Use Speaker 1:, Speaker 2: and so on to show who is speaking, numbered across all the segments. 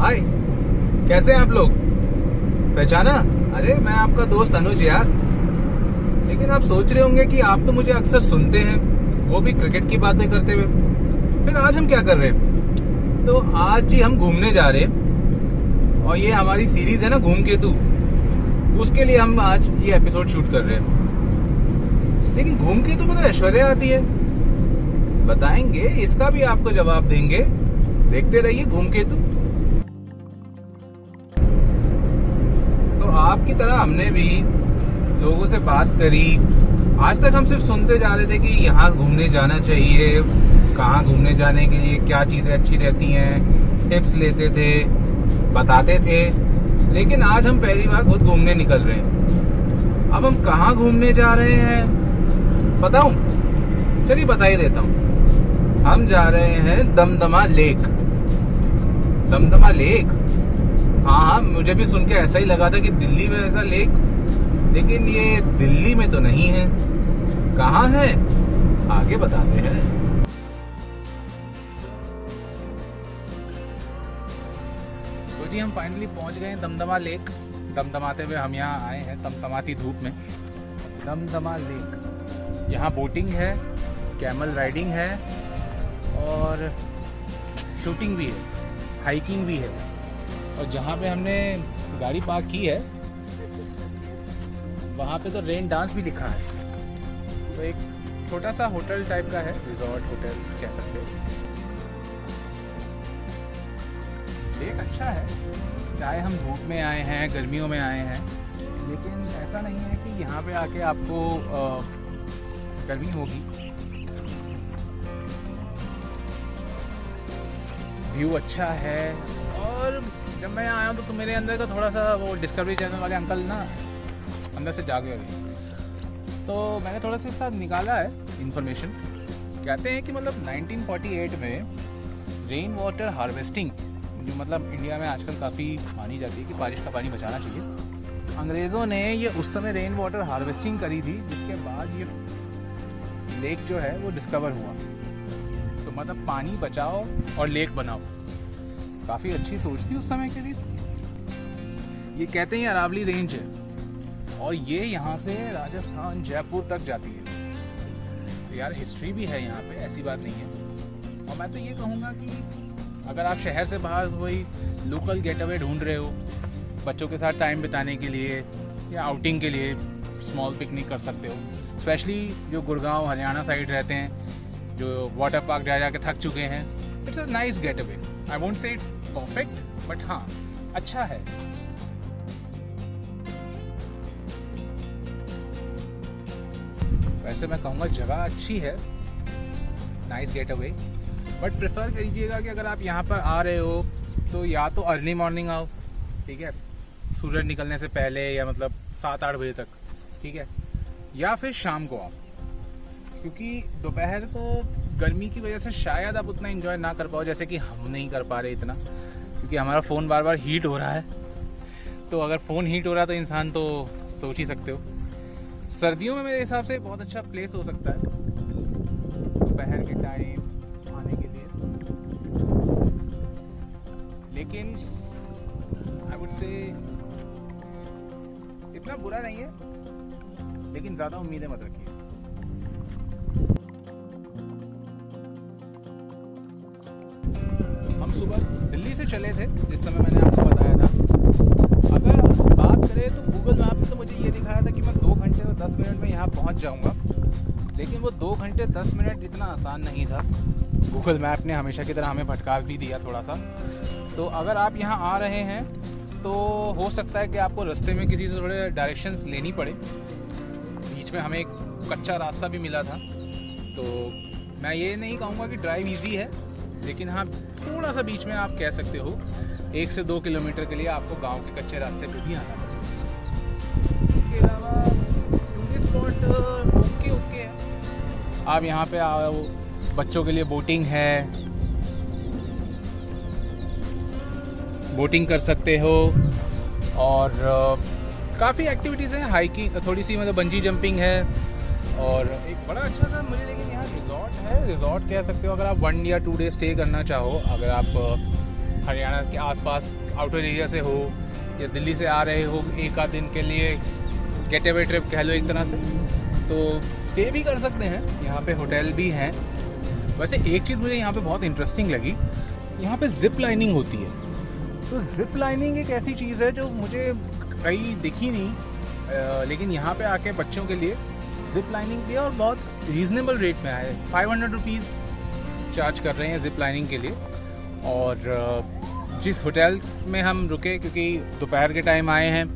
Speaker 1: हाय कैसे हैं आप लोग? पहचाना? अरे, मैं आपका दोस्त अनुज यार। लेकिन आप सोच रहे होंगे कि आप तो मुझे अक्सर सुनते हैं। वो भी क्रिकेट की बातें करते हुए। फिर आज हम क्या कर रहे हैं? तो आज ही हम घूमने जा रहे हैं। और ये हमारी सीरीज़ है ना, घूम केतु। उसके लिए हम आज ये एपिसोड शूट कर रहे हैं। लेकिन घूम में तो ऐश्वर्या आती है। बताएँगे, इसका भी आपको जवाब देंगे। देखते रहिए घूम केतु। तो आपकी तरह हमने भी लोगों से बात करी। आज तक हम सिर्फ़ सुनते जा रहे थे कि यहाँ घूमने जाना चाहिए, कहाँ घूमने जाने के लिए क्या चीज़ें अच्छी रहती हैं, टिप्स लेते थे, बताते थे। लेकिन आज हम पहली बार खुद घूमने निकल रहे हैं। अब हम कहाँ घूमने जा रहे हैं, बताऊँ? चलिए बता ही देता हूँ। हम जा रहे हैं दमदमा लेक। दमदमा लेक? हाँ हाँ मुझे भी सुन के ऐसा ही लगा था कि दिल्ली में ऐसा लेक, लेकिन ये दिल्ली में तो नहीं है। कहाँ है? आगे बताते हैं। तो जी, हम फाइनली पहुँच गए दमदमा लेक। दमदमाते हुए हम यहाँ आए हैं, दमदमाती धूप में। दमदमा लेक। यहाँ बोटिंग है कैमल राइडिंग है, और शूटिंग भी है हाइकिंग भी है। और जहाँ पे हमने गाड़ी पार्क की है वहाँ पे तो रेन डांस भी लिखा है। तो एक छोटा सा होटल टाइप का है रिजॉर्ट होटल कह सकते हो। एक अच्छा है चाहे हम धूप में आए हैं गर्मियों में आए हैं लेकिन ऐसा नहीं है कि यहाँ पे आके आपको अ, गर्मी होगी। व्यू अच्छा है और जब मैं आया हूँ तो, मेरे अंदर का थोड़ा सा वो डिस्कवरी चैनल वाले अंकल ना अंदर से जागे गए। तो मैंने थोड़ा सा इसका निकाला है इन्फॉर्मेशन कहते हैं कि मतलब 1948 में रेन वाटर हार्वेस्टिंग जो मतलब इंडिया में आजकल काफ़ी मानी जाती है कि बारिश का पानी बचाना चाहिए। अंग्रेज़ों ने ये उस समय रेन वाटर हार्वेस्टिंग करी थी जिसके बाद ये लेक जो है वो डिस्कवर हुआ। तो मतलब पानी बचाओ और लेक बनाओ। काफ़ी अच्छी सोच थी उस समय के लिए। ये कहते हैं अरावली रेंज है। और ये यहाँ से राजस्थान, जयपुर तक जाती है। तो यार हिस्ट्री भी है यहाँ पे, ऐसी बात नहीं है। और मैं तो ये कहूँगा कि अगर आप शहर से बाहर कोई लोकल गेट अवे ढूंढ रहे हो, बच्चों के साथ टाइम बिताने के लिए या आउटिंग के लिए स्मॉल पिकनिक कर सकते हो। स्पेशली जो गुड़गांव, हरियाणा साइड रहते हैं, जो वाटर पार्क जा जा के थक चुके हैं it's a nice getaway I won't say it's perfect but हाँ अच्छा है। वैसे मैं कहूँगा जगह अच्छी है। Nice getaway but prefer करिएगा कि अगर आप यहाँ पर आ रहे हो तो या तो अर्ली मॉर्निंग आओ, ठीक है? सूरज निकलने से पहले या मतलब सात आठ बजे तक, ठीक है? या फिर शाम को आओ। क्योंकि दोपहर को गर्मी की वजह से शायद आप उतना इन्जॉय ना कर पाओ, जैसे कि हम नहीं कर पा रहे इतना, क्योंकि हमारा फ़ोन बार बार हीट हो रहा है। तो अगर फ़ोन हीट हो रहा है तो इंसान तो सोच ही सकते हो। सर्दियों में मेरे हिसाब से बहुत अच्छा प्लेस हो सकता है। दोपहर के टाइम आने के लिए। लेकिन आई वुड से इतना बुरा नहीं है, लेकिन ज़्यादा उम्मीदें मत रखिए। हम सुबह दिल्ली से चले थे, जिस समय मैंने आपको बताया था। अगर बात करें तो गूगल मैप तो मुझे ये दिखाया था कि मैं दो घंटे और दस मिनट में यहाँ पहुँच जाऊँगा। लेकिन वो दो घंटे, दस मिनट इतना आसान नहीं था। गूगल मैप ने हमेशा की तरह हमें भटका भी दिया थोड़ा सा तो अगर आप यहाँ आ रहे हैं तो हो सकता है कि आपको रास्ते में किसी से थोड़े डायरेक्शंस लेनी पड़े। बीच में हमें एक कच्चा रास्ता भी मिला था। तो मैं ये नहीं कहूँगा कि ड्राइव इजी है। लेकिन हाँ थोड़ा सा बीच में आप कह सकते हो, एक से दो किलोमीटर के लिए आपको गाँव के कच्चे रास्ते पे भी आना पड़ेगा। इसके अलावा टूरिस्ट स्पॉट ओके ओके है। आप यहाँ पे आओ, बच्चों के लिए बोटिंग है। बोटिंग कर सकते हो, और काफ़ी एक्टिविटीज़ हैं हाइकिंग थोड़ी सी मतलब बंजी जंपिंग है। और एक बड़ा अच्छा सा मुझे लेकिन यहाँ रिजॉर्ट है। रिजॉर्ट कह सकते हो अगर आप वन या टू डे स्टे करना चाहो अगर आप हरियाणा के आसपास आउटर एरिया से हो या दिल्ली से आ रहे हो एक आध दिन के लिए गेट अवे ट्रिप कह लो एक तरह से तो स्टे भी कर सकते हैं। यहाँ पे होटल भी हैं। वैसे एक चीज़ मुझे यहाँ पे बहुत इंटरेस्टिंग लगी यहाँ पे जिप लाइनिंग होती है। तो जिप लाइनिंग एक ऐसी चीज़ है जो मुझे कहीं दिखी नहीं आ, लेकिन यहाँ पे आके बच्चों के लिए जिप लाइनिंग दिया और बहुत रीजनेबल रेट में आए। फाइव हंड्रेड रुपीज़ चार्ज कर रहे हैं जिप लाइनिंग के लिए। और जिस होटल में हम रुके क्योंकि दोपहर के टाइम आए हैं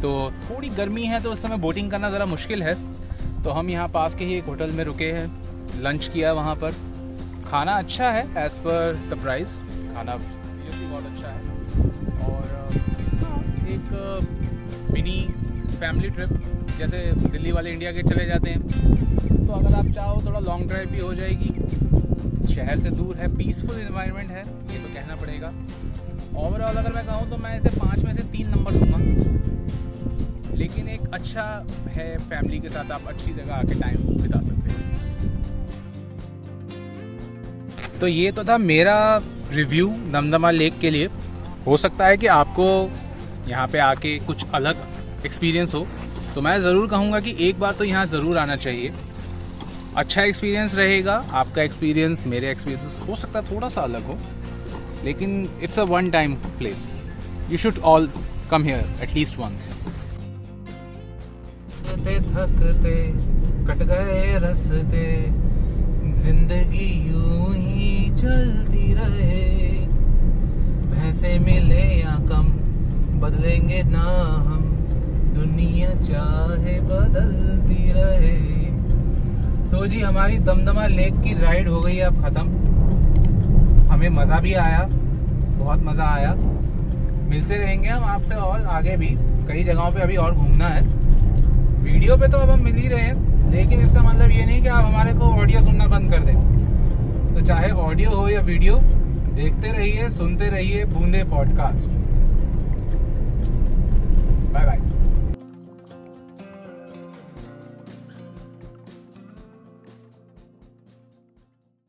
Speaker 1: तो थोड़ी गर्मी है तो उस समय बोटिंग करना ज़रा मुश्किल है। तो हम यहाँ पास के ही एक होटल में रुके हैं लंच किया वहाँ पर। खाना अच्छा है एज़ पर द प्राइस खाना बहुत अच्छा है। और हाँ, एक मिनी फैमिली ट्रिप जैसे दिल्ली वाले इंडिया गेट चले जाते हैं। तो अगर आप चाहो, थोड़ा लॉन्ग ड्राइव भी हो जाएगी। शहर से दूर है पीसफुल इन्वायरमेंट है, ये तो कहना पड़ेगा। ओवरऑल अगर मैं कहूँ तो मैं इसे पाँच में से तीन नंबर दूँगा। लेकिन एक अच्छा है फैमिली के साथ आप अच्छी जगह आके टाइम बिता सकते हैं। तो ये तो था मेरा रिव्यू दमदमा लेक के लिए। हो सकता है कि आपको यहाँ पे आके कुछ अलग एक्सपीरियंस हो तो मैं ज़रूर कहूँगा कि एक बार तो यहाँ ज़रूर आना चाहिए। अच्छा एक्सपीरियंस रहेगा, आपका एक्सपीरियंस मेरे एक्सपीरियंस हो सकता है थोड़ा सा अलग हो, लेकिन it's a one time place you should all come here at least once थकते कट गए रस्ते, ज़िंदगी यूँ ही चलती रहे। भैंसे मिले या कम, बदलेंगे ना हम। दुनिया चाहे बदलती रहे। तो जी, हमारी दमदमा लेक की राइड हो गई अब ख़त्म। हमें मज़ा भी आया, बहुत मज़ा आया। मिलते रहेंगे हम आपसे और आगे भी। कई जगहों पे अभी और घूमना है। वीडियो पे तो अब हम मिल ही रहे हैं, लेकिन इसका मतलब ये नहीं कि आप हमारे को ऑडियो सुनना बंद कर दें। तो चाहे ऑडियो हो या वीडियो देखते रहिए, सुनते रहिए, बूंदे पॉडकास्ट